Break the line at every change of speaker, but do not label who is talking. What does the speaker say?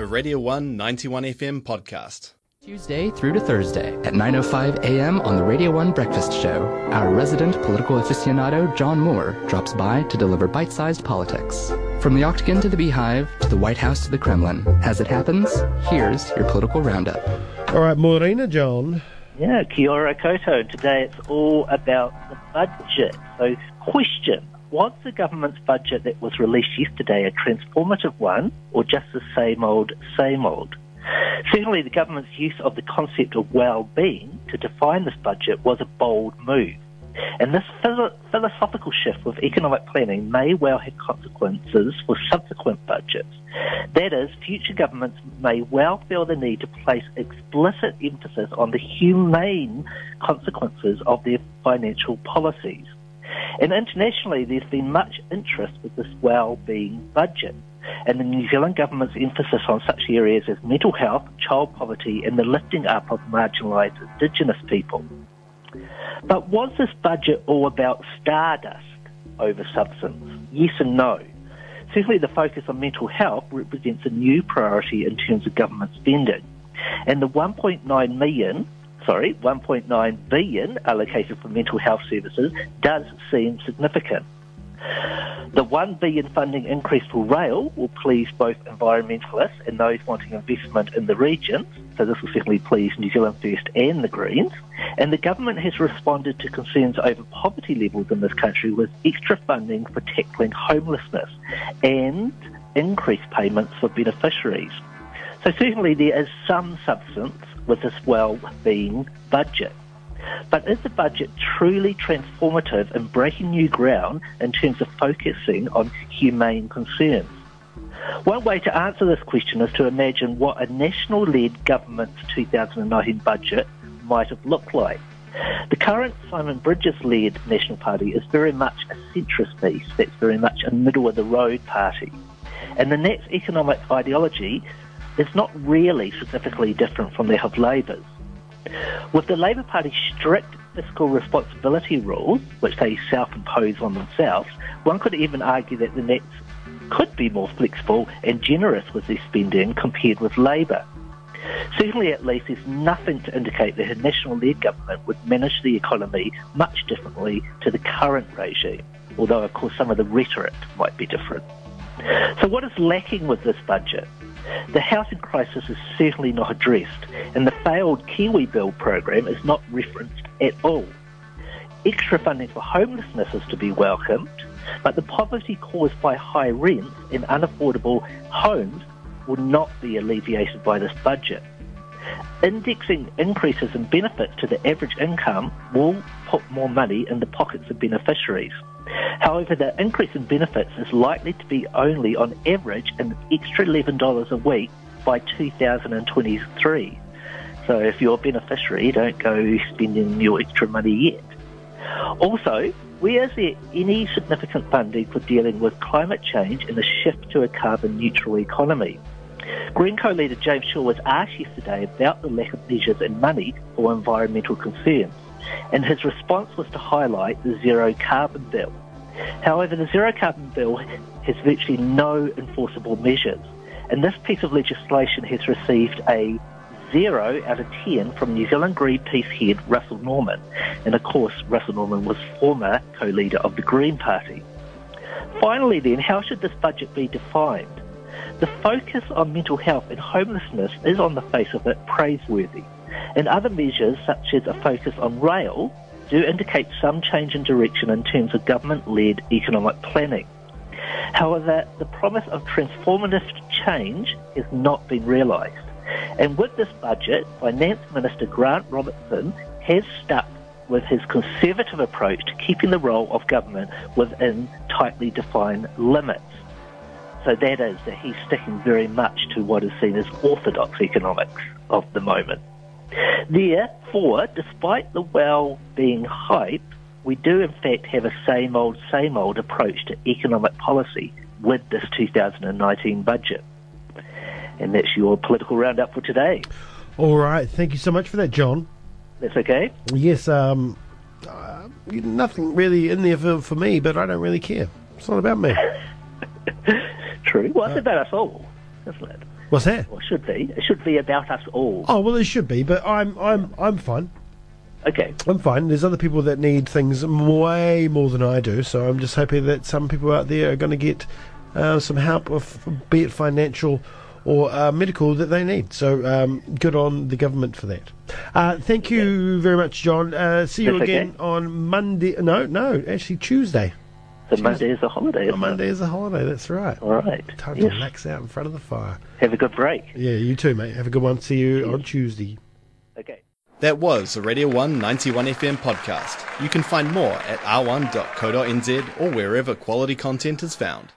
a Radio 1 91 FM podcast.
Tuesday through to Thursday at 9.05 a.m. on the Radio 1 Breakfast Show, our resident political aficionado John Moore drops by to deliver bite-sized politics. From the Octagon to the Beehive, to the White House to the Kremlin. As it happens, here's your political roundup.
All right, Morena, John.
Yeah, kia ora koto. Today it's all about the budget. So, question Was the government's budget that was released yesterday a transformative one or just the same old, same old? Certainly, the government's use of the concept of well-being to define this budget was a bold move. And this philo- philosophical shift with economic planning may well have consequences for subsequent budgets. That is, future governments may well feel the need to place explicit emphasis on the humane consequences of their financial policies. And internationally, there's been much interest with this well-being budget and the New Zealand government's emphasis on such areas as mental health, child poverty, and the lifting up of marginalised Indigenous people. But was this budget all about stardust over substance? Yes and no. Certainly, the focus on mental health represents a new priority in terms of government spending, and the 1.9 million sorry, 1.9 billion allocated for mental health services does seem significant. The 1 billion funding increase for rail will please both environmentalists and those wanting investment in the region. So this will certainly please New Zealand First and the Greens. And the government has responded to concerns over poverty levels in this country with extra funding for tackling homelessness and increased payments for beneficiaries. So certainly there is some substance with this well-being budget. But is the budget truly transformative in breaking new ground in terms of focusing on humane concerns? One way to answer this question is to imagine what a national led government's 2019 budget might have looked like. The current Simon Bridges led National Party is very much a centrist piece, that's very much a middle of the road party. And the Nats economic ideology is not really significantly different from that of Labour's. With the Labour Party's strict fiscal responsibility rules, which they self-impose on themselves, one could even argue that the Nats could be more flexible and generous with their spending compared with Labour. Certainly, at least, there's nothing to indicate that a national-led government would manage the economy much differently to the current regime, although, of course, some of the rhetoric might be different. So what is lacking with this budget? The housing crisis is certainly not addressed, and the failed Kiwi Build program is not referenced at all. Extra funding for homelessness is to be welcomed, but the poverty caused by high rents and unaffordable homes will not be alleviated by this budget. Indexing increases in benefits to the average income will put more money in the pockets of beneficiaries. However, the increase in benefits is likely to be only on average an extra $11 a week by 2023. So if you're a beneficiary, don't go spending your extra money yet. Also, where is there any significant funding for dealing with climate change and the shift to a carbon neutral economy? Green co-leader James Shaw was asked yesterday about the lack of measures and money for environmental concerns, and his response was to highlight the zero carbon bill. However, the zero carbon bill has virtually no enforceable measures, and this piece of legislation has received a zero out of 10 from New Zealand Greenpeace head Russell Norman. And of course, Russell Norman was former co-leader of the Green Party. Finally then, how should this budget be defined? The focus on mental health and homelessness is on the face of it praiseworthy. And other measures, such as a focus on rail, do indicate some change in direction in terms of government-led economic planning. However, the promise of transformative change has not been realised. And with this budget, Finance Minister Grant Robertson has stuck with his conservative approach to keeping the role of government within tightly defined limits. So that is that he's sticking very much to what is seen as orthodox economics of the moment. Therefore, despite the well-being hype, we do in fact have a same old, same old approach to economic policy with this 2019 budget. And that's your political roundup for today.
All right. Thank you so much for that, John.
That's okay?
Yes, um, uh, nothing really in there for, for me, but I don't really care. It's not about me.
True. Well, it's about us all, isn't it?
What's that?
Or should be. It should be about us all.
Oh well, it should be, but I'm I'm I'm fine.
Okay.
I'm fine. There's other people that need things way more than I do, so I'm just hoping that some people out there are going to get uh, some help, of, be it financial or uh, medical, that they need. So um, good on the government for that. Uh, thank you very much, John. Uh, see you
That's
again
okay.
on Monday. No, no, actually Tuesday.
So Monday is a holiday.
On
isn't it?
Monday is a holiday. That's right.
All right.
Time
Yes.
to relax out in front of the fire.
Have a good break.
Yeah, you too, mate. Have a good one. See you on Tuesday.
Okay.
That was a Radio 191 FM podcast. You can find more at r1.co.nz or wherever quality content is found.